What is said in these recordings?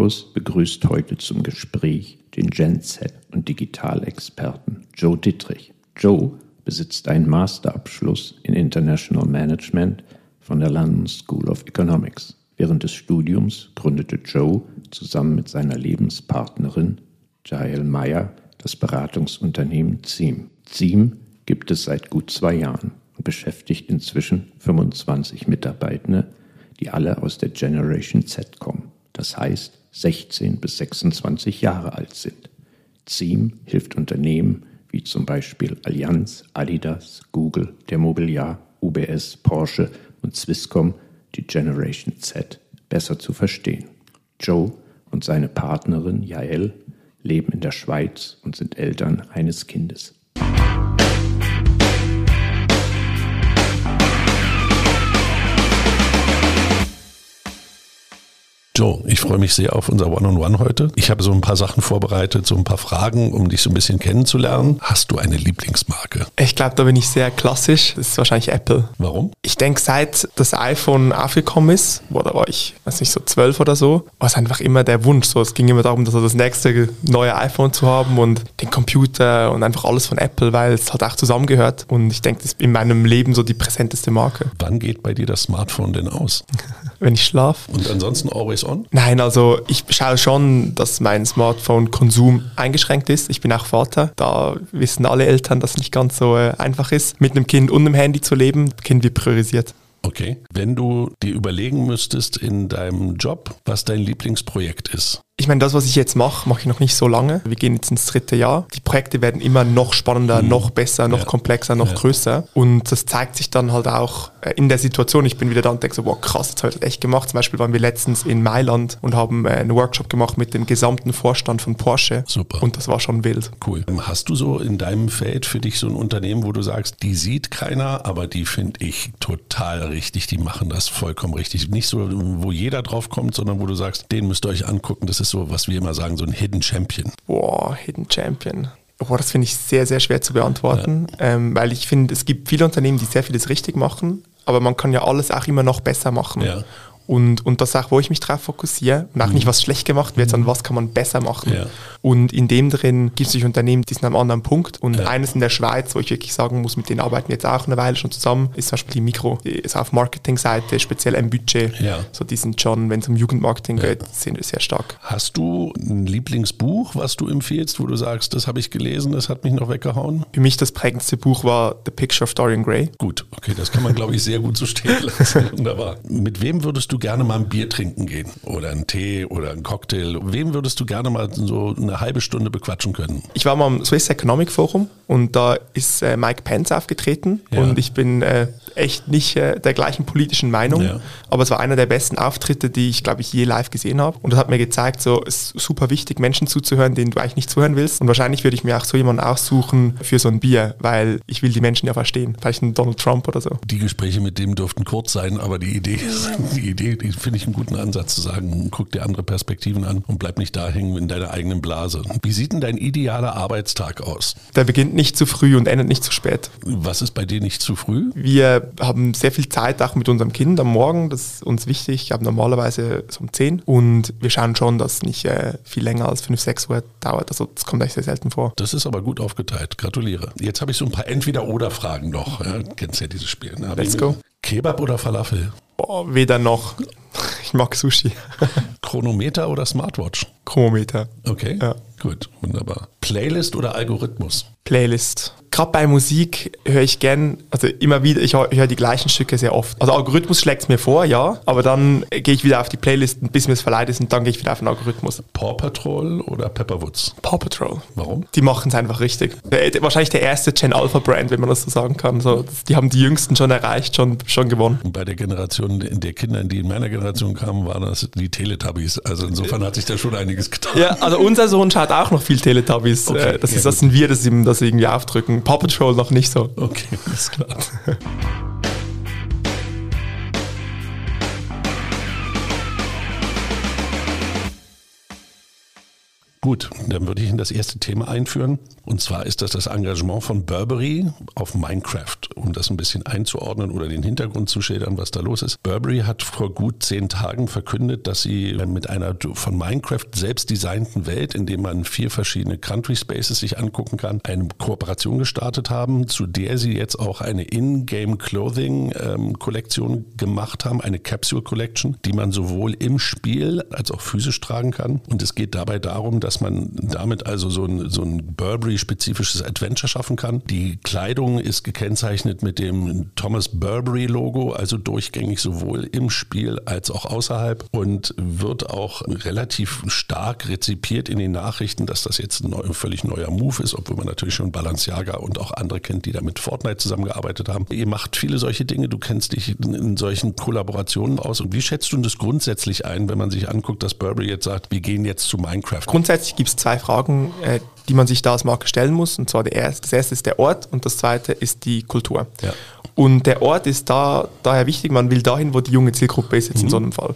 Markus begrüßt heute zum Gespräch den Gen Z und Digitalexperten Joe Dittrich. Joe besitzt einen Masterabschluss in International Management von der London School of Economics. Während des Studiums gründete Joe zusammen mit seiner Lebenspartnerin Jael Meyer das Beratungsunternehmen ZIEM. ZIEM gibt es seit gut zwei Jahren und beschäftigt inzwischen 25 Mitarbeitende, die alle aus der Generation Z kommen, das heißt 16 bis 26 Jahre alt sind. ZIEM hilft Unternehmen wie zum Beispiel Allianz, Adidas, Google, der Mobiliar, UBS, Porsche und Swisscom die Generation Z besser zu verstehen. Joe und seine Partnerin Jael leben in der Schweiz und sind Eltern eines Kindes. Joe, ich freue mich sehr auf unser One-on-One -on -One heute. Ich habe so ein paar Sachen vorbereitet, so ein paar Fragen, um dich so ein bisschen kennenzulernen. Hast du eine Lieblingsmarke? Ich glaube, da bin ich sehr klassisch. Das ist wahrscheinlich Apple. Warum? Ich denke, seit das iPhone aufgekommen ist, boah, da war ich, weiß nicht, so zwölf oder so, war es einfach immer der Wunsch. So, es ging immer darum, dass das nächste neue iPhone zu haben und den Computer und einfach alles von Apple, weil es halt auch zusammengehört. Und ich denke, das ist in meinem Leben so die präsenteste Marke. Wann geht bei dir das Smartphone denn aus? Wenn ich schlafe. Und ansonsten always on? Nein, also ich schaue schon, dass mein Smartphone-Konsum eingeschränkt ist. Ich bin auch Vater. Da wissen alle Eltern, dass es nicht ganz so äh, einfach ist, mit einem Kind und einem Handy zu leben. Das Kind wird priorisiert. Okay. Wenn du dir überlegen müsstest in deinem Job, was dein Lieblingsprojekt ist, ich meine, das, was ich jetzt mache, mache ich noch nicht so lange. Wir gehen jetzt ins dritte Jahr. Die Projekte werden immer noch spannender, mhm. noch besser, noch ja. komplexer, noch ja. größer. Und das zeigt sich dann halt auch äh, in der Situation. Ich bin wieder da und denke so, wow, krass, das habe ich echt gemacht. Zum Beispiel waren wir letztens in Mailand und haben äh, einen Workshop gemacht mit dem gesamten Vorstand von Porsche. Super. Und das war schon wild. Cool. Hast du so in deinem Feld für dich so ein Unternehmen, wo du sagst, die sieht keiner, aber die finde ich total richtig. Die machen das vollkommen richtig. Nicht so, wo jeder drauf kommt, sondern wo du sagst, den müsst ihr euch angucken. Das ist so, was wir immer sagen, so ein Hidden Champion? Boah, Hidden Champion. Boah, das finde ich sehr, sehr schwer zu beantworten, ja. ähm, weil ich finde, es gibt viele Unternehmen, die sehr vieles richtig machen, aber man kann ja alles auch immer noch besser machen. Ja. Und, und das ist auch, wo ich mich drauf fokussiere und auch mhm. nicht, was schlecht gemacht wird, sondern was kann man besser machen. Ja. Und in dem drin gibt es sich Unternehmen, die sind am anderen Punkt. Und ja. eines in der Schweiz, wo ich wirklich sagen muss, mit denen arbeiten wir jetzt auch eine Weile schon zusammen, ist zum Beispiel die Mikro. Die ist auf Marketingseite, speziell im Budget. Ja. So die sind schon, wenn es um Jugendmarketing geht, sind wir sehr stark. Hast du ein Lieblingsbuch, was du empfiehlst, wo du sagst, das habe ich gelesen, das hat mich noch weggehauen? Für mich das prägendste Buch war The Picture of Dorian Gray. Gut, okay, das kann man, glaube ich, sehr gut so stehen lassen. Wunderbar. Mit wem würdest du gerne mal ein Bier trinken gehen oder einen Tee oder einen Cocktail? Wem würdest du gerne mal so eine halbe Stunde bequatschen können? Ich war mal am Swiss Economic Forum und da ist äh, Mike Pence aufgetreten ja. und ich bin äh, echt nicht äh, der gleichen politischen Meinung, ja. aber es war einer der besten Auftritte, die ich, glaube ich, je live gesehen habe und das hat mir gezeigt, so es ist super wichtig, Menschen zuzuhören, denen du eigentlich nicht zuhören willst und wahrscheinlich würde ich mir auch so jemanden aussuchen für so ein Bier, weil ich will die Menschen ja verstehen, vielleicht ein Donald Trump oder so. Die Gespräche mit dem durften kurz sein, aber die Idee, die Idee, die finde ich einen guten Ansatz zu sagen, guck dir andere Perspektiven an und bleib nicht da hängen in deiner eigenen Blase. Wie sieht denn dein idealer Arbeitstag aus? Der beginnt nicht zu früh und endet nicht zu spät. Was ist bei dir nicht zu früh? Wir haben sehr viel Zeit auch mit unserem Kind am Morgen, das ist uns wichtig. Ich habe normalerweise so um 10 und wir schauen schon, dass es nicht äh, viel länger als 5, 6 Uhr dauert. Also das kommt eigentlich sehr selten vor. Das ist aber gut aufgeteilt. Gratuliere. Jetzt habe ich so ein paar Entweder-Oder-Fragen noch. Ja, kennst ja dieses Spiel. Ne? Let's go. Kebab oder Falafel? Boah, weder noch. Ich mag Sushi. Chronometer oder Smartwatch? Chronometer. Okay. Ja. Gut, wunderbar. Playlist oder Algorithmus? Playlist gerade bei Musik höre ich gern, also immer wieder, ich höre die gleichen Stücke sehr oft. Also Algorithmus schlägt es mir vor, ja, aber dann gehe ich wieder auf die Playlisten, bis mir es verleiht ist und dann gehe ich wieder auf den Algorithmus. Paw Patrol oder Pepperwoods? Paw Patrol. Warum? Die machen es einfach richtig. Wahrscheinlich der erste Gen Alpha Brand, wenn man das so sagen kann. So, die haben die Jüngsten schon erreicht, schon, schon gewonnen. Und bei der Generation der Kinder, die in meiner Generation kamen, waren das die Teletubbies. Also insofern hat sich da schon einiges getan. Ja, also unser Sohn schaut auch noch viel Teletubbies. Okay, äh, das, ist, das sind wir, das ihm das irgendwie aufdrücken. Paw Patrol noch nicht so. Okay, ist klar. Gut, dann würde ich in das erste Thema einführen. Und zwar ist das das Engagement von Burberry auf Minecraft, um das ein bisschen einzuordnen oder den Hintergrund zu schildern, was da los ist. Burberry hat vor gut zehn Tagen verkündet, dass sie mit einer von Minecraft selbst designten Welt, in dem man vier verschiedene Country Spaces sich angucken kann, eine Kooperation gestartet haben, zu der sie jetzt auch eine In-Game Clothing ähm, Kollektion gemacht haben, eine Capsule Collection, die man sowohl im Spiel als auch physisch tragen kann. Und es geht dabei darum, dass dass man damit also so ein, so ein Burberry-spezifisches Adventure schaffen kann. Die Kleidung ist gekennzeichnet mit dem Thomas Burberry-Logo, also durchgängig sowohl im Spiel als auch außerhalb und wird auch relativ stark rezipiert in den Nachrichten, dass das jetzt ein neu, völlig neuer Move ist, obwohl man natürlich schon Balenciaga und auch andere kennt, die da mit Fortnite zusammengearbeitet haben. Ihr macht viele solche Dinge, du kennst dich in solchen Kollaborationen aus. Und wie schätzt du das grundsätzlich ein, wenn man sich anguckt, dass Burberry jetzt sagt, wir gehen jetzt zu Minecraft? Grundsätzlich grundsätzlich gibt es zwei Fragen, äh, die man sich da als Marke stellen muss. Und zwar erste, das erste ist der Ort und das zweite ist die Kultur. Ja. Und der Ort ist da daher wichtig, man will dahin, wo die junge Zielgruppe ist, jetzt mhm. in so einem Fall.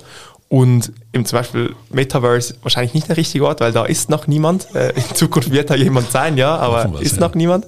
Und im zum Beispiel Metaverse wahrscheinlich nicht der richtige Ort, weil da ist noch niemand. Äh, in Zukunft wird da jemand sein, ja, aber ist ja. noch niemand.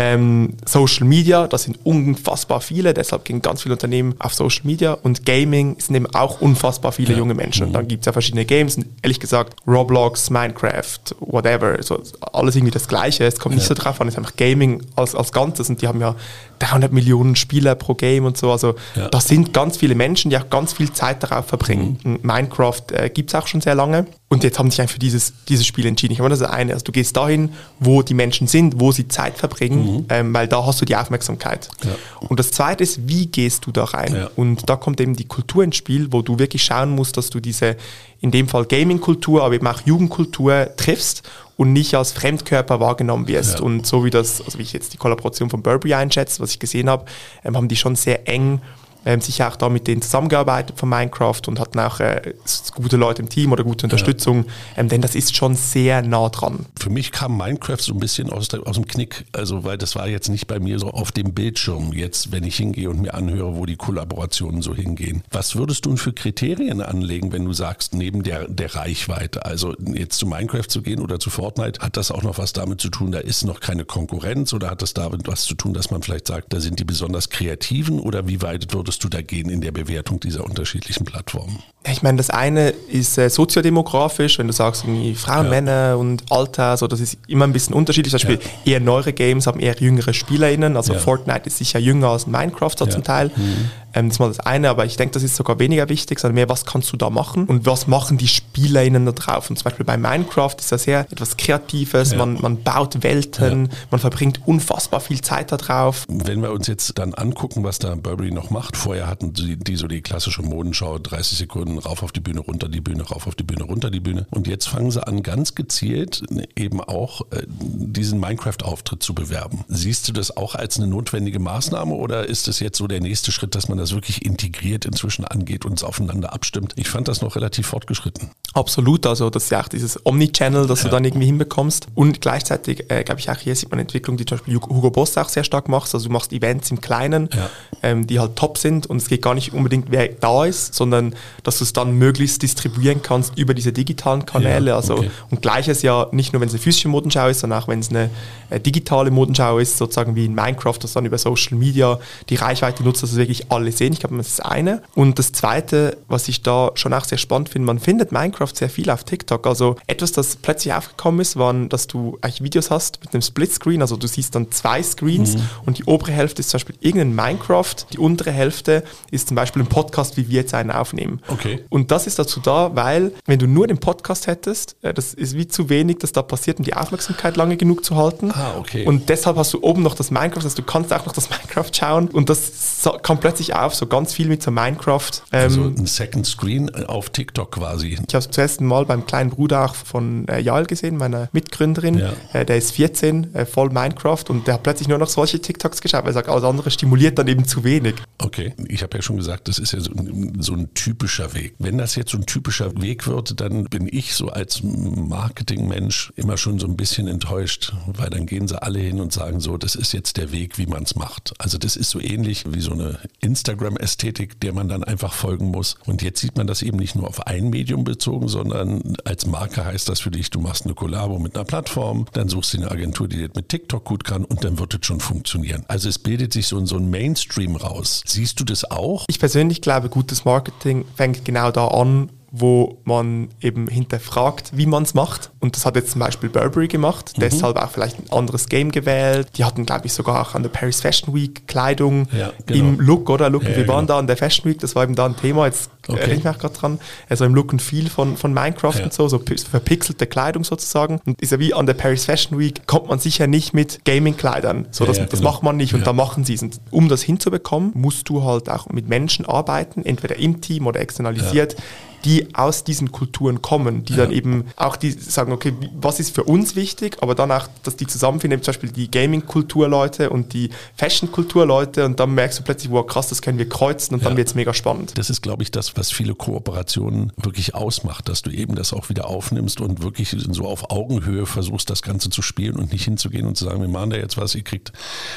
Ähm, Social Media, das sind unfassbar viele, deshalb gehen ganz viele Unternehmen auf Social Media und Gaming sind eben auch unfassbar viele ja. junge Menschen. Und dann mhm. gibt es ja verschiedene Games und ehrlich gesagt, Roblox, Minecraft, whatever, so alles irgendwie das Gleiche. Es kommt ja. nicht so drauf an, es ist einfach Gaming als, als Ganzes und die haben ja 300 Millionen Spieler pro Game und so. Also ja. das sind ganz viele Menschen, die auch ganz viel Zeit darauf verbringen. Mhm. Minecraft äh, gibt es auch schon sehr lange. Und jetzt haben sich einfach für dieses, dieses Spiel entschieden. Ich meine, das ist eine. Also du gehst dahin, wo die Menschen sind, wo sie Zeit verbringen, mhm. ähm, weil da hast du die Aufmerksamkeit. Ja. Und das zweite ist, wie gehst du da rein? Ja. Und da kommt eben die Kultur ins Spiel, wo du wirklich schauen musst, dass du diese, in dem Fall Gaming-Kultur, aber eben auch Jugendkultur triffst und nicht als Fremdkörper wahrgenommen wirst. Ja. Und so wie das, also wie ich jetzt die Kollaboration von Burberry einschätze, was ich gesehen habe, ähm, haben die schon sehr eng ähm, sicher auch da mit denen zusammengearbeitet von Minecraft und hatten auch äh, gute Leute im Team oder gute Unterstützung, ja. ähm, denn das ist schon sehr nah dran. Für mich kam Minecraft so ein bisschen aus, der, aus dem Knick, also weil das war jetzt nicht bei mir so auf dem Bildschirm, jetzt wenn ich hingehe und mir anhöre, wo die Kollaborationen so hingehen. Was würdest du für Kriterien anlegen, wenn du sagst, neben der, der Reichweite, also jetzt zu Minecraft zu gehen oder zu Fortnite, hat das auch noch was damit zu tun, da ist noch keine Konkurrenz oder hat das damit was zu tun, dass man vielleicht sagt, da sind die besonders Kreativen oder wie weit würdest würdest du da gehen in der Bewertung dieser unterschiedlichen Plattformen? Ich meine, das eine ist äh, soziodemografisch, wenn du sagst, irgendwie Frauen, ja. Männer und Alter, so, das ist immer ein bisschen unterschiedlich. Zum Beispiel ja. eher neuere Games haben eher jüngere SpielerInnen, also ja. Fortnite ist sicher jünger als Minecraft so zum Teil. Mhm. Ähm, das ist mal das eine, aber ich denke, das ist sogar weniger wichtig, sondern mehr, was kannst du da machen und was machen die SpielerInnen da drauf. Und zum Beispiel bei Minecraft ist das sehr etwas Kreatives, man, man baut Welten, man verbringt unfassbar viel Zeit da drauf. Wenn wir uns jetzt dann angucken, was da Burberry noch macht, vorher hatten die, die so die klassische Modenschau, 30 Sekunden rauf auf die Bühne, runter die Bühne, rauf auf die Bühne, runter die Bühne. Und jetzt fangen sie an, ganz gezielt eben auch äh, diesen Minecraft-Auftritt zu bewerben. Siehst du das auch als eine notwendige Maßnahme oder ist es jetzt so der nächste Schritt, dass man das wirklich integriert inzwischen angeht und es aufeinander abstimmt? Ich fand das noch relativ fortgeschritten. Absolut, also das ist ja auch dieses Omni-Channel, das ja. du dann irgendwie hinbekommst. Und gleichzeitig, äh, glaube ich, auch hier sieht man Entwicklung, die zum Beispiel Hugo Boss auch sehr stark macht. Also du machst Events im Kleinen, ja. ähm, die halt top sind und es geht gar nicht unbedingt, wer da ist, sondern dass du es dann möglichst distribuieren kannst über diese digitalen Kanäle. Ja, also okay. und gleiches ja nicht nur, wenn es eine physische Modenschau ist, sondern auch wenn es eine äh, digitale Modenschau ist, sozusagen wie in Minecraft, dass dann über Social Media die Reichweite nutzt, dass es wirklich alle sehen. Ich glaube, das ist das eine. Und das zweite, was ich da schon auch sehr spannend finde, man findet Minecraft sehr viel auf TikTok. Also etwas, das plötzlich aufgekommen ist, waren, dass du eigentlich Videos hast mit einem Splitscreen, also du siehst dann zwei Screens mhm. und die obere Hälfte ist zum Beispiel irgendein Minecraft, die untere Hälfte ist zum Beispiel ein Podcast, wie wir jetzt einen aufnehmen. Okay. Und das ist dazu da, weil wenn du nur den Podcast hättest, äh, das ist wie zu wenig, dass da passiert, um die Aufmerksamkeit lange genug zu halten. Ah, okay. Und deshalb hast du oben noch das Minecraft, also du kannst auch noch das Minecraft schauen und das kommt plötzlich auf, so ganz viel mit so Minecraft. Also ähm, ein Second Screen auf TikTok quasi. Ich habe es zum ersten Mal beim kleinen Bruder auch von äh, Jael gesehen, meiner Mitgründerin. Ja. Äh, der ist 14, äh, voll Minecraft und der hat plötzlich nur noch solche TikToks geschaut, weil er sagt, alles andere stimuliert dann eben zu wenig. Okay, ich habe ja schon gesagt, das ist ja so, so ein typischer Weg. Wenn das jetzt so ein typischer Weg wird, dann bin ich so als Marketingmensch immer schon so ein bisschen enttäuscht, weil dann gehen sie alle hin und sagen so, das ist jetzt der Weg, wie man es macht. Also das ist so ähnlich wie so eine Insta Instagram-Ästhetik, der man dann einfach folgen muss. Und jetzt sieht man das eben nicht nur auf ein Medium bezogen, sondern als Marke heißt das für dich, du machst eine Kollabo mit einer Plattform, dann suchst du eine Agentur, die das mit TikTok gut kann und dann wird es schon funktionieren. Also es bildet sich so, so ein Mainstream raus. Siehst du das auch? Ich persönlich glaube, gutes Marketing fängt genau da an, wo man eben hinterfragt, wie man es macht. Und das hat jetzt zum Beispiel Burberry gemacht, mhm. deshalb auch vielleicht ein anderes Game gewählt. Die hatten, glaube ich, sogar auch an der Paris Fashion Week Kleidung ja, genau. im Look, oder? Look, ja, wir waren genau. da an der Fashion Week, das war eben da ein Thema, jetzt okay. erinnere ich mich gerade dran. Also im Look und Feel von, von Minecraft ja. und so, so verpixelte Kleidung sozusagen. Und ist ja wie an der Paris Fashion Week, kommt man sicher nicht mit Gaming-Kleidern. So, das, das genau. macht man nicht und da machen sie es. Und um das hinzubekommen, musst du halt auch mit Menschen arbeiten, entweder im Team oder externalisiert die aus diesen Kulturen kommen, die ja. dann eben auch die sagen, okay, was ist für uns wichtig, aber dann auch, dass die zusammenfinden, zum Beispiel die Gaming-Kultur-Leute und die Fashion-Kultur-Leute und dann merkst du plötzlich, wow, krass, das können wir kreuzen und ja. dann wird es mega spannend. Das ist, glaube ich, das, was viele Kooperationen wirklich ausmacht, dass du eben das auch wieder aufnimmst und wirklich so auf Augenhöhe versuchst, das Ganze zu spielen und nicht hinzugehen und zu sagen, wir machen da jetzt was, ihr kriegt,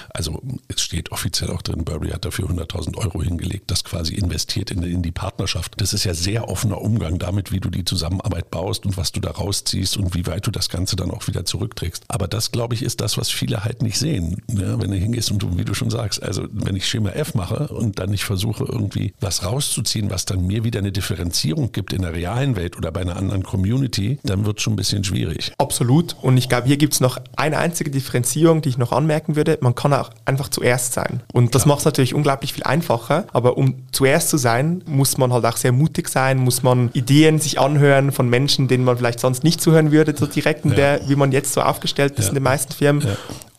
also es steht offiziell auch drin, Burberry hat dafür 100.000 Euro hingelegt, das quasi investiert in, in die Partnerschaft. Das ist ja sehr offen Umgang damit, wie du die Zusammenarbeit baust und was du da rausziehst und wie weit du das Ganze dann auch wieder zurückträgst. Aber das, glaube ich, ist das, was viele halt nicht sehen. Ja, wenn du hingehst und du, wie du schon sagst, also wenn ich Schema F mache und dann nicht versuche, irgendwie was rauszuziehen, was dann mir wieder eine Differenzierung gibt in der realen Welt oder bei einer anderen Community, dann wird es schon ein bisschen schwierig. Absolut. Und ich glaube, hier gibt es noch eine einzige Differenzierung, die ich noch anmerken würde. Man kann auch einfach zuerst sein. Und das macht es natürlich unglaublich viel einfacher. Aber um zuerst zu sein, muss man halt auch sehr mutig sein, muss man Ideen sich anhören von Menschen, denen man vielleicht sonst nicht zuhören würde, so direkt in der, wie man jetzt so aufgestellt ist ja. in den meisten Firmen.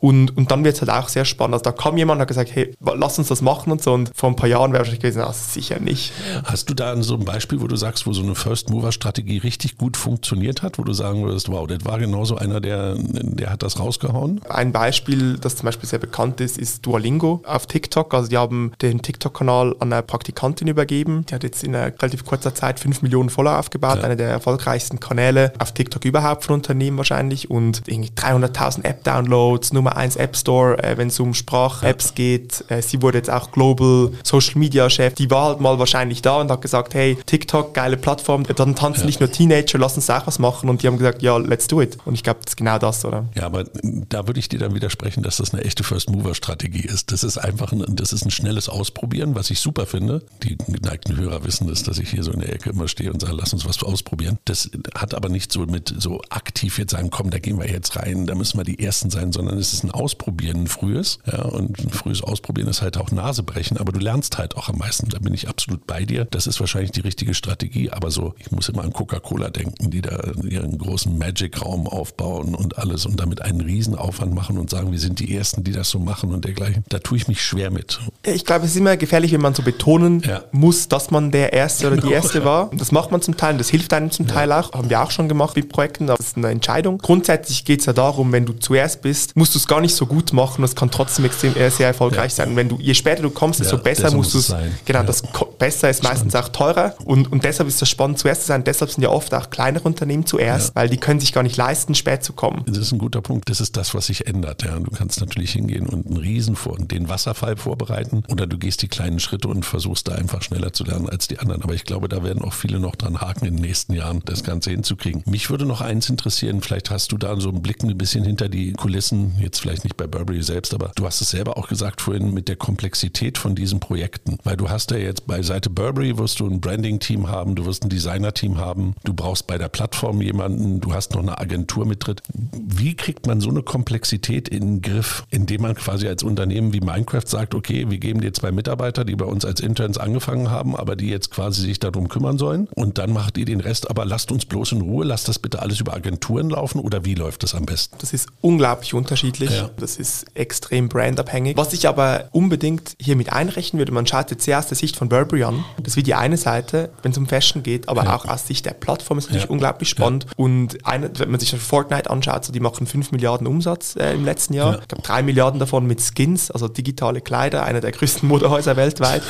Und, und dann wird es halt auch sehr spannend. Also da kam jemand und hat gesagt, hey, lass uns das machen und so. Und vor ein paar Jahren wäre wahrscheinlich gewesen, ach, sicher nicht. Hast du da so ein Beispiel, wo du sagst, wo so eine First-Mover-Strategie richtig gut funktioniert hat, wo du sagen würdest, wow, das war genauso einer, der, der hat das rausgehauen? Ein Beispiel, das zum Beispiel sehr bekannt ist, ist Duolingo auf TikTok. Also die haben den TikTok-Kanal an eine Praktikantin übergeben. Die hat jetzt in einer relativ kurzer Zeit 5 Millionen Follower aufgebaut, ja. einer der erfolgreichsten Kanäle auf TikTok überhaupt von Unternehmen wahrscheinlich und irgendwie 300.000 App-Downloads, Nummer Nummer 1 App Store, äh, wenn es um Sprach-Apps geht. Äh, sie wurde jetzt auch Global Social Media Chef. Die war halt mal wahrscheinlich da und hat gesagt, hey, TikTok, geile Plattform. Dann tanzen ja. nicht nur Teenager, lass uns auch was machen. Und die haben gesagt, ja, let's do it. Und ich glaube, das ist genau das, oder? Ja, aber da würde ich dir dann widersprechen, dass das eine echte First-Mover-Strategie ist. Das ist einfach ein, das ist ein schnelles Ausprobieren, was ich super finde. Die geneigten Hörer wissen das, dass ich hier so in der Ecke immer stehe und sage, lass uns was ausprobieren. Das hat aber nicht so mit so aktiv jetzt sagen, komm, da gehen wir jetzt rein, da müssen wir die Ersten sein, sondern es ist ein Ausprobieren, ein frühes. Ja, und ein frühes Ausprobieren ist halt auch Nasebrechen, aber du lernst halt auch am meisten. Da bin ich absolut bei dir. Das ist wahrscheinlich die richtige Strategie, aber so, ich muss immer an Coca-Cola denken, die da ihren großen Magic-Raum aufbauen und alles und damit einen Riesenaufwand machen und sagen, wir sind die Ersten, die das so machen und dergleichen. Da tue ich mich schwer mit. Ich glaube, es ist immer gefährlich, wenn man so betonen ja. muss, dass man der Erste oder die. Erste war. Und das macht man zum Teil und das hilft einem zum Teil auch. Haben wir auch schon gemacht mit Projekten, das ist eine Entscheidung. Grundsätzlich geht es ja darum, wenn du zuerst bist, musst du es gar nicht so gut machen. Das kann trotzdem extrem äh, sehr erfolgreich ja. sein. Und wenn du, je später du kommst, desto ja, besser musst du es. Genau, ja. das besser ist meistens auch teurer. Und, und deshalb ist das spannend, zuerst zu sein. Deshalb sind ja oft auch kleinere Unternehmen zuerst, weil die können sich gar nicht leisten, spät zu kommen. Das ist ein guter Punkt. Das ist das, was sich ändert. Ja. Du kannst natürlich hingehen und einen Riesen vor, den Wasserfall vorbereiten oder du gehst die kleinen Schritte und versuchst da einfach schneller zu lernen als die anderen. Aber ich glaube, da werden auch viele noch dran haken in den nächsten Jahren, das Ganze hinzukriegen. Mich würde noch eins interessieren, vielleicht hast du da so einen Blick ein bisschen hinter die Kulissen, jetzt vielleicht nicht bei Burberry selbst, aber du hast es selber auch gesagt vorhin mit der Komplexität von diesen Projekten, weil du hast ja jetzt bei Seite Burberry wirst du ein Branding-Team haben, du wirst ein Designer-Team haben, du brauchst bei der Plattform jemanden, du hast noch eine Agentur mit drin. Wie kriegt man so eine Komplexität in den Griff, indem man quasi als Unternehmen wie Minecraft sagt, okay, wir geben dir zwei Mitarbeiter, die bei uns als Interns angefangen haben, aber die jetzt quasi sich darum kümmern sollen und dann macht ihr den Rest, aber lasst uns bloß in Ruhe, lasst das bitte alles über Agenturen laufen oder wie läuft das am besten? Das ist unglaublich unterschiedlich. Ja. Das ist extrem brandabhängig. Was ich aber unbedingt hier mit einrechnen würde, man schaut jetzt sehr aus der Sicht von Burberry an. Das wird die eine Seite, wenn es um Fashion geht, aber ja. auch aus Sicht der Plattform ist natürlich ja. unglaublich spannend. Und eine, wenn man sich Fortnite anschaut, so die machen 5 Milliarden Umsatz äh, im letzten Jahr. Ich glaube, 3 Milliarden davon mit Skins, also digitale Kleider, einer der größten Modehäuser weltweit.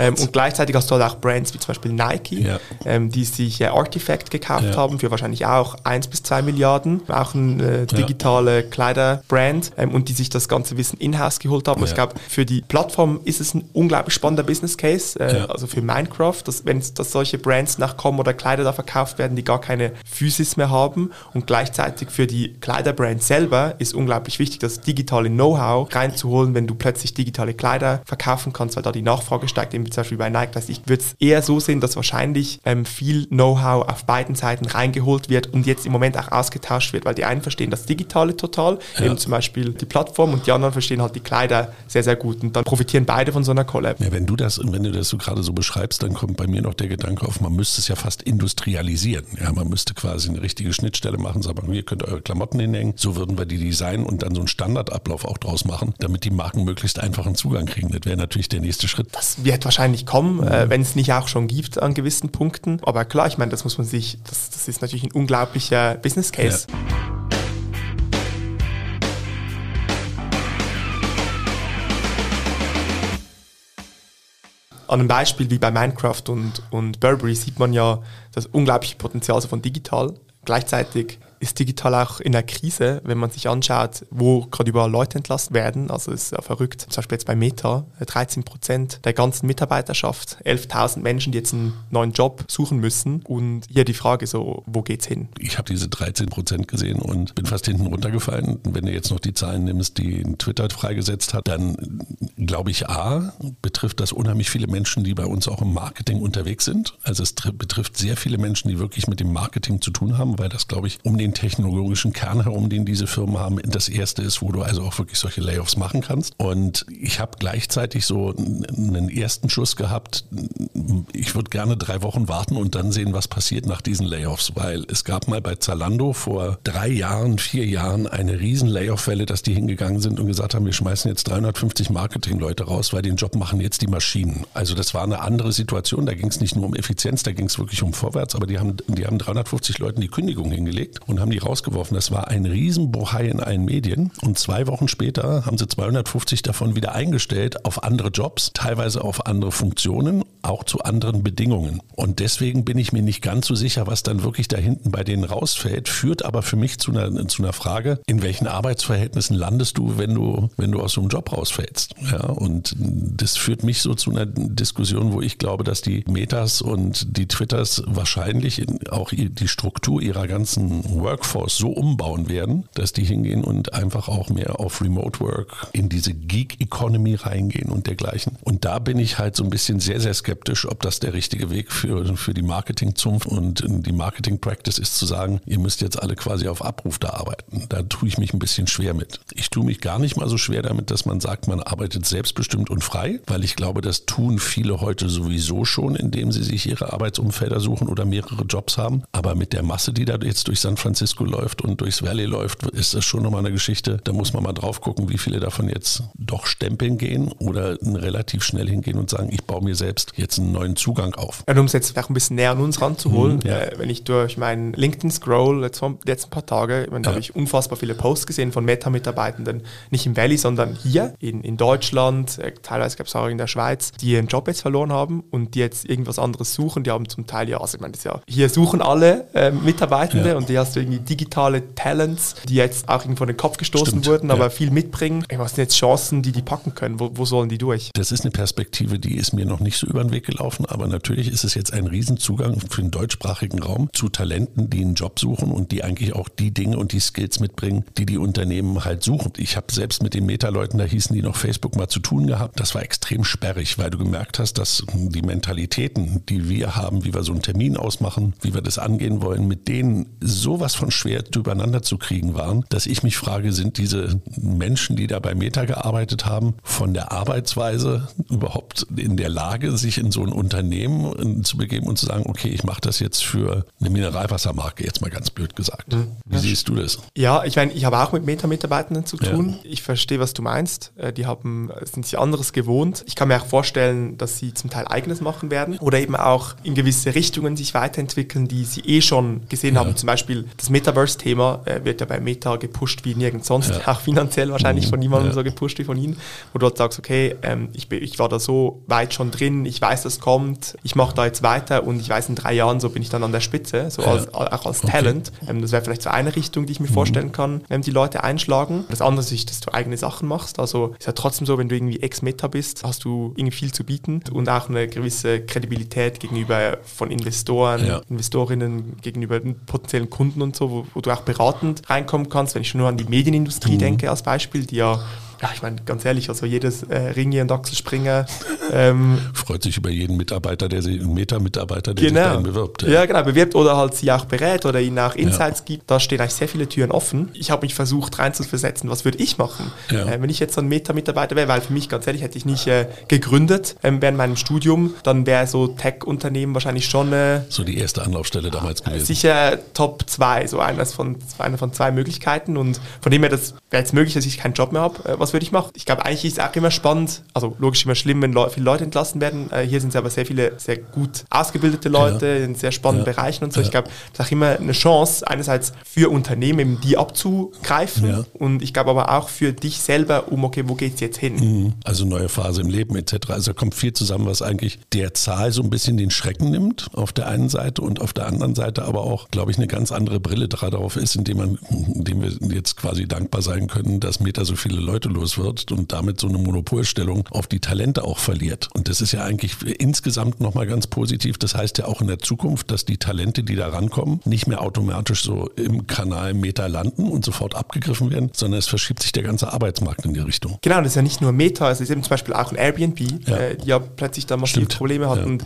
Ähm, und gleichzeitig hast du halt auch Brands wie zum Beispiel Nike, ja. ähm, die sich äh, Artifact gekauft ja. haben für wahrscheinlich auch 1 bis 2 Milliarden, auch eine äh, digitale Kleiderbrand ähm, und die sich das ganze Wissen in-house geholt haben. Ich glaube, für die Plattform ist es ein unglaublich spannender Business Case, äh, also für Minecraft, dass wenn dass solche Brands nachkommen oder Kleider da verkauft werden, die gar keine Physis mehr haben und gleichzeitig für die Kleiderbrand selber ist unglaublich wichtig, das digitale Know-how reinzuholen, wenn du plötzlich digitale Kleider verkaufen kannst, weil da die Nachfrage steigt, eben zum Beispiel bei Nike. Das ich würde es eher so sehen, dass wahrscheinlich ähm, viel Know-how auf beiden Seiten reingeholt wird und jetzt im Moment auch ausgetauscht wird, weil die einen verstehen das Digitale total, ja. eben zum Beispiel die Plattform und die anderen verstehen halt die Kleider sehr, sehr gut und dann profitieren beide von so einer Collab. Ja, wenn du das, wenn du das so gerade so beschreibst, dann kommt bei mir noch der Gedanke auf, man müsste es ja fast industrialisieren. Ja, man müsste quasi eine richtige Schnittstelle machen, sagen, ihr könnt eure Klamotten hinhängen, so würden wir die designen und dann so einen Standardablauf auch draus machen, damit die Marken möglichst einfachen Zugang kriegen. Das wäre natürlich der nächste Schritt. Das wird wahrscheinlich kommen, äh, wenn es nicht auch schon gibt an gewissen Punkten. Aber klar, ich meine, das muss man sich, das, das ist natürlich ein unglaublicher Business Case. Ja. An einem Beispiel wie bei Minecraft und, und Burberry sieht man ja das unglaubliche Potenzial von digital. Gleichzeitig ist digital auch in der Krise, wenn man sich anschaut, wo gerade überall Leute entlassen werden. Also ist ja verrückt. Zum Beispiel jetzt bei Meta, 13 äh, Prozent der ganzen Mitarbeiterschaft, 11.000 Menschen, die jetzt einen neuen Job suchen müssen. Und hier die Frage so, wo geht's hin? Ich habe diese 13 Prozent gesehen und bin fast hinten runtergefallen. Wenn du jetzt noch die Zahlen nimmst, die Twitter freigesetzt hat, dann glaube ich, A, betrifft das unheimlich viele Menschen, die bei uns auch im Marketing unterwegs sind. Also es betrifft sehr viele Menschen, die wirklich mit dem Marketing zu tun haben, weil das, glaube ich, um den den technologischen Kern herum, den diese Firmen haben, das erste ist, wo du also auch wirklich solche Layoffs machen kannst. Und ich habe gleichzeitig so einen ersten Schuss gehabt. Ich würde gerne drei Wochen warten und dann sehen, was passiert nach diesen Layoffs, weil es gab mal bei Zalando vor drei Jahren, vier Jahren eine riesen Layoff-Welle, dass die hingegangen sind und gesagt haben, wir schmeißen jetzt 350 Marketing-Leute raus, weil den Job machen jetzt die Maschinen. Also das war eine andere Situation. Da ging es nicht nur um Effizienz, da ging es wirklich um Vorwärts, aber die haben, die haben 350 Leuten die Kündigung hingelegt und haben die rausgeworfen. Das war ein Riesenbohai in allen Medien. Und zwei Wochen später haben sie 250 davon wieder eingestellt auf andere Jobs, teilweise auf andere Funktionen, auch zu anderen Bedingungen. Und deswegen bin ich mir nicht ganz so sicher, was dann wirklich da hinten bei denen rausfällt, führt aber für mich zu einer, zu einer Frage, in welchen Arbeitsverhältnissen landest du, wenn du, wenn du aus so einem Job rausfällst? Ja, und das führt mich so zu einer Diskussion, wo ich glaube, dass die Metas und die Twitters wahrscheinlich auch die Struktur ihrer ganzen Workforce so umbauen werden, dass die hingehen und einfach auch mehr auf Remote Work in diese Geek Economy reingehen und dergleichen. Und da bin ich halt so ein bisschen sehr, sehr skeptisch, ob das der richtige Weg für, für die Marketing-Zunft und die Marketing-Practice ist zu sagen, ihr müsst jetzt alle quasi auf Abruf da arbeiten. Da tue ich mich ein bisschen schwer mit. Ich tue mich gar nicht mal so schwer damit, dass man sagt, man arbeitet selbstbestimmt und frei, weil ich glaube, das tun viele heute sowieso schon, indem sie sich ihre Arbeitsumfelder suchen oder mehrere Jobs haben. Aber mit der Masse, die da jetzt durch San Francisco Francisco läuft und durchs Valley läuft, ist das schon nochmal eine Geschichte. Da muss man mal drauf gucken, wie viele davon jetzt doch stempeln gehen oder relativ schnell hingehen und sagen, ich baue mir selbst jetzt einen neuen Zugang auf. Ja, um es jetzt auch ein bisschen näher an uns ranzuholen, mhm, ja. äh, wenn ich durch meinen LinkedIn scroll, jetzt die letzten paar Tage, ich meine, da ja. habe ich unfassbar viele Posts gesehen von Meta-Mitarbeitenden, nicht im Valley, sondern hier in, in Deutschland, äh, teilweise gab es auch in der Schweiz, die ihren Job jetzt verloren haben und die jetzt irgendwas anderes suchen. Die haben zum Teil ja, also ich meine, das ja, hier suchen alle äh, Mitarbeitende ja. und die hast du irgendwie digitale Talents, die jetzt auch irgendwo in den Kopf gestoßen Stimmt, wurden, aber ja. viel mitbringen. Was sind jetzt Chancen, die die packen können? Wo, wo, sollen die durch? Das ist eine Perspektive, die ist mir noch nicht so über den Weg gelaufen, aber natürlich ist es jetzt ein Riesenzugang für den deutschsprachigen Raum zu Talenten, die einen Job suchen und die eigentlich auch die Dinge und die Skills mitbringen, die die Unternehmen halt suchen. Ich habe selbst mit den Meta-Leuten, da hießen die noch Facebook mal zu tun gehabt. Das war extrem sperrig, weil du gemerkt hast, dass die Mentalitäten, die wir haben, wie wir so einen Termin ausmachen, wie wir das angehen wollen, mit denen sowas von schwer übereinander zu kriegen waren, dass ich mich frage, sind diese Menschen, die da bei Meta gearbeitet haben, von der Arbeitsweise überhaupt in der Lage, sich in so ein Unternehmen zu begeben und zu sagen, okay, ich mache das jetzt für eine Mineralwassermarke, jetzt mal ganz blöd gesagt. Mhm. Wie ja. siehst du das? Ja, ich meine, ich habe auch mit Meta-Mitarbeitenden zu tun. Ja. Ich verstehe, was du meinst. Äh, die haben, sind sich anderes gewohnt. Ich kann mir auch vorstellen, dass sie zum Teil eigenes machen werden oder eben auch in gewisse Richtungen sich weiterentwickeln, die sie eh schon gesehen ja. haben. Zum Beispiel das Metaverse-Thema äh, wird ja bei Meta gepusht wie nirgends sonst, ja. auch finanziell wahrscheinlich mhm. von niemandem ja. so gepusht wie von Ihnen, wo du halt sagst, okay, ähm, ich, ich war da so weit schon drin, ich weiß, das kommt, ich mache da jetzt weiter und ich weiß, in drei Jahren so bin ich dann an der Spitze, so als, auch als okay. Talent. Ähm, das wäre vielleicht so eine Richtung, die ich mir mhm. vorstellen kann, wenn die Leute einschlagen. Das andere ist, dass du eigene Sachen machst. Also ist ja trotzdem so, wenn du irgendwie Ex-Meta bist, hast du irgendwie viel zu bieten und auch eine gewisse Kredibilität gegenüber von Investoren, ja. Investorinnen, gegenüber potenziellen Kunden und so, wo, wo, du auch beratend reinkommen kannst. Wenn ich nur an die Medienindustrie mhm. denke als Beispiel, die ja ja, ich meine, ganz ehrlich, also jedes äh, Ringier und Achselspringer ähm, freut sich über jeden Mitarbeiter, der sich, einen Meta-Mitarbeiter, der genau. sich dahin bewirbt. Ja. ja. genau, bewirbt oder halt sie auch berät oder ihnen auch Insights ja. gibt. Da stehen eigentlich sehr viele Türen offen. Ich habe mich versucht reinzuversetzen, was würde ich machen, ja. äh, wenn ich jetzt so ein Meta-Mitarbeiter wäre, weil für mich, ganz ehrlich, hätte ich nicht äh, gegründet ähm, während meinem Studium, dann wäre so Tech-Unternehmen wahrscheinlich schon äh, so die erste Anlaufstelle damals gewesen. Sicher Top 2, so eines von, einer von zwei Möglichkeiten und von dem her, das wäre jetzt möglich, dass ich keinen Job mehr habe. Äh, was was würde ich machen? Ich glaube, eigentlich ist es auch immer spannend, also logisch immer schlimm, wenn Le viele Leute entlassen werden. Äh, hier sind es aber sehr viele sehr gut ausgebildete Leute ja. in sehr spannenden ja. Bereichen und so. Ja. Ich glaube, das ist auch immer eine Chance, einerseits für Unternehmen, die abzugreifen und ich glaube aber auch für dich selber, um, okay, wo geht es jetzt hin? Mhm. Also neue Phase im Leben etc. Also da kommt viel zusammen, was eigentlich der Zahl so ein bisschen den Schrecken nimmt auf der einen Seite und auf der anderen Seite aber auch, glaube ich, eine ganz andere Brille darauf ist, indem man, indem wir jetzt quasi dankbar sein können, dass Meta so viele Leute los arbeitslos wird und damit so eine Monopolstellung auf die Talente auch verliert. Und das ist ja eigentlich insgesamt nochmal ganz positiv. Das heißt ja auch in der Zukunft, dass die Talente, die da rankommen, nicht mehr automatisch so im Kanal Meta landen und sofort abgegriffen werden, sondern es verschiebt sich der ganze Arbeitsmarkt in die Richtung. Genau, das ist ja nicht nur Meta, es ist eben zum Beispiel auch ein Airbnb, ja. Äh, die ja plötzlich da massive Probleme hat. Ja. Und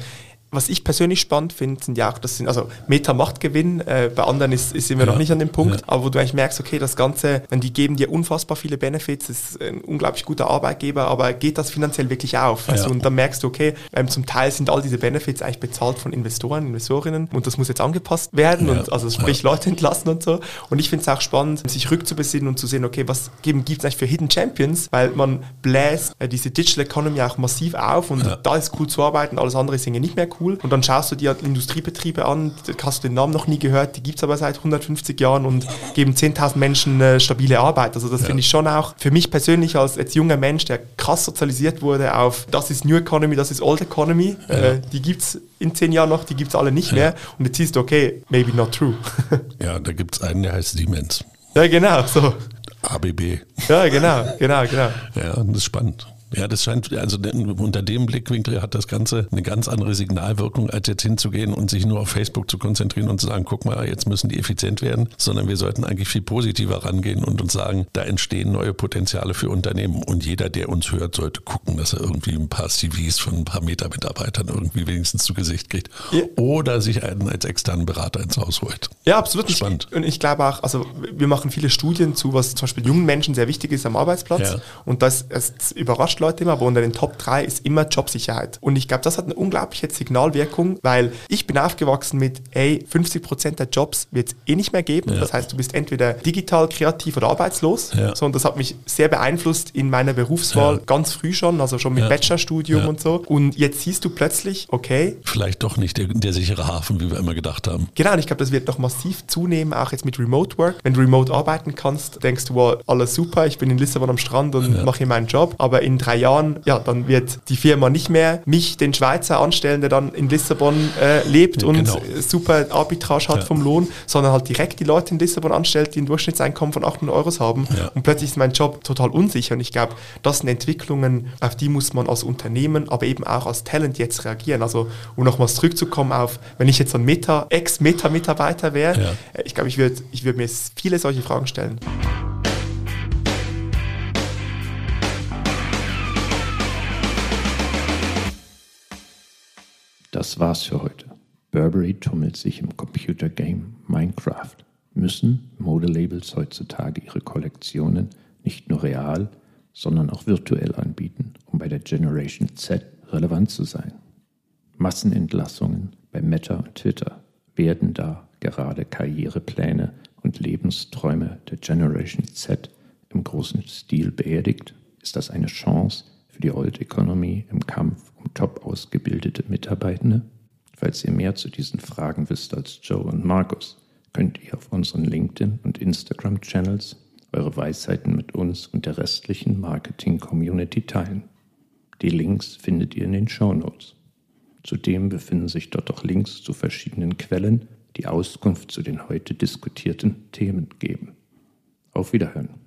was ich persönlich spannend finde, sind ja auch, das sind, also Meta macht Gewinn, äh, bei anderen ist, ist sind wir ja. noch nicht an dem Punkt, ja. aber wo du eigentlich merkst, okay, das Ganze, wenn die geben dir unfassbar viele Benefits, ist ein unglaublich guter Arbeitgeber, aber geht das finanziell wirklich auf? Also, ja. und dann merkst du, okay, ähm, zum Teil sind all diese Benefits eigentlich bezahlt von Investoren, Investorinnen und das muss jetzt angepasst werden und also sprich Leute entlassen und so. Und ich finde es auch spannend, sich rückzubesinnen und zu sehen, okay, was gibt es eigentlich für Hidden Champions, weil man bläst äh, diese Digital Economy auch massiv auf und da ist cool zu arbeiten, alles andere ist nicht mehr cool cool. Und dann schaust du dir Industriebetriebe an, hast du den Namen noch nie gehört, die gibt es aber seit 150 Jahren und geben 10.000 Menschen äh, stabile Arbeit. Also das ja. finde ich schon auch für mich persönlich als, als junger Mensch, der krass sozialisiert wurde auf, das ist New Economy, das ist Old Economy, ja. äh, die gibt es in zehn Jahren noch, die gibt es alle nicht ja. mehr. Und jetzt siehst du, okay, maybe not true. ja, da gibt es einen, der heißt Siemens. Ja, genau, so. ABB. Ja, genau, genau, genau. Ja, das ist spannend. Ja, das scheint, also unter dem Blickwinkel hat das Ganze eine ganz andere Signalwirkung, als jetzt hinzugehen und sich nur auf Facebook zu konzentrieren und zu sagen, guck mal, jetzt müssen die effizient werden, sondern wir sollten eigentlich viel positiver rangehen und uns sagen, da entstehen neue Potenziale für Unternehmen und jeder, der uns hört, sollte gucken, dass er irgendwie ein paar CVs von ein paar Meta-Mitarbeitern irgendwie wenigstens zu Gesicht kriegt ja. oder sich einen als externen Berater ins Haus holt. Ja, absolut. Spannend. Und ich glaube auch, also wir machen viele Studien zu, was zum Beispiel jungen Menschen sehr wichtig ist am Arbeitsplatz ja. und das, das überrascht Leute immer, aber unter den Top 3 ist immer Jobsicherheit. Und ich glaube, das hat eine unglaubliche Signalwirkung, weil ich bin aufgewachsen mit, ey, 50% der Jobs wird es eh nicht mehr geben. Ja. Das heißt, du bist entweder digital, kreativ oder arbeitslos. Ja. So, und das hat mich sehr beeinflusst in meiner Berufswahl ja. ganz früh schon, also schon mit Bachelorstudium und so. Und jetzt siehst du plötzlich, okay. Vielleicht doch nicht der, der sichere Hafen, wie wir immer gedacht haben. Genau, und ich glaube, das wird noch massiv zunehmen, auch jetzt mit Remote Work. Wenn du remote arbeiten kannst, denkst du, wow, alles super, ich bin in Lissabon am Strand und mache hier meinen Job. Aber in drei Jahren, ja, dann wird die Firma nicht mehr mich, den Schweizer, anstellen, der dann in Lissabon äh, lebt ja, und genau. super Arbitrage hat ja. vom Lohn, sondern halt direkt die Leute in Lissabon anstellt, die ein Durchschnittseinkommen von 800 Euro haben. Ja. Und plötzlich ist mein Job total unsicher. Und ich glaube, das sind Entwicklungen, auf die muss man als Unternehmen, aber eben auch als Talent jetzt reagieren. Also, um nochmals zurückzukommen auf, wenn ich jetzt ein Meta, Ex-Meta-Mitarbeiter wäre, äh, ich glaube, ich würde ich würd mir viele solche Fragen stellen. Das war's für heute. Burberry tummelt sich im Computergame Minecraft. Müssen Modelabels heutzutage ihre Kollektionen nicht nur real, sondern auch virtuell anbieten, um bei der Generation Z relevant zu sein? Massenentlassungen bei Meta und Twitter werden da gerade Karrierepläne und Lebensträume der Generation Z im großen Stil beerdigt? Ist das eine Chance für die Old Economy im Kampf top ausgebildete Mitarbeitende? Falls ihr mehr zu diesen Fragen wisst als Joe und Markus, könnt ihr auf unseren LinkedIn- und Instagram-Channels eure Weisheiten mit uns und der restlichen Marketing-Community teilen. Die Links findet ihr in den Show Notes. Zudem befinden sich dort auch Links zu verschiedenen Quellen, die Auskunft zu den heute diskutierten Themen geben. Auf Wiederhören.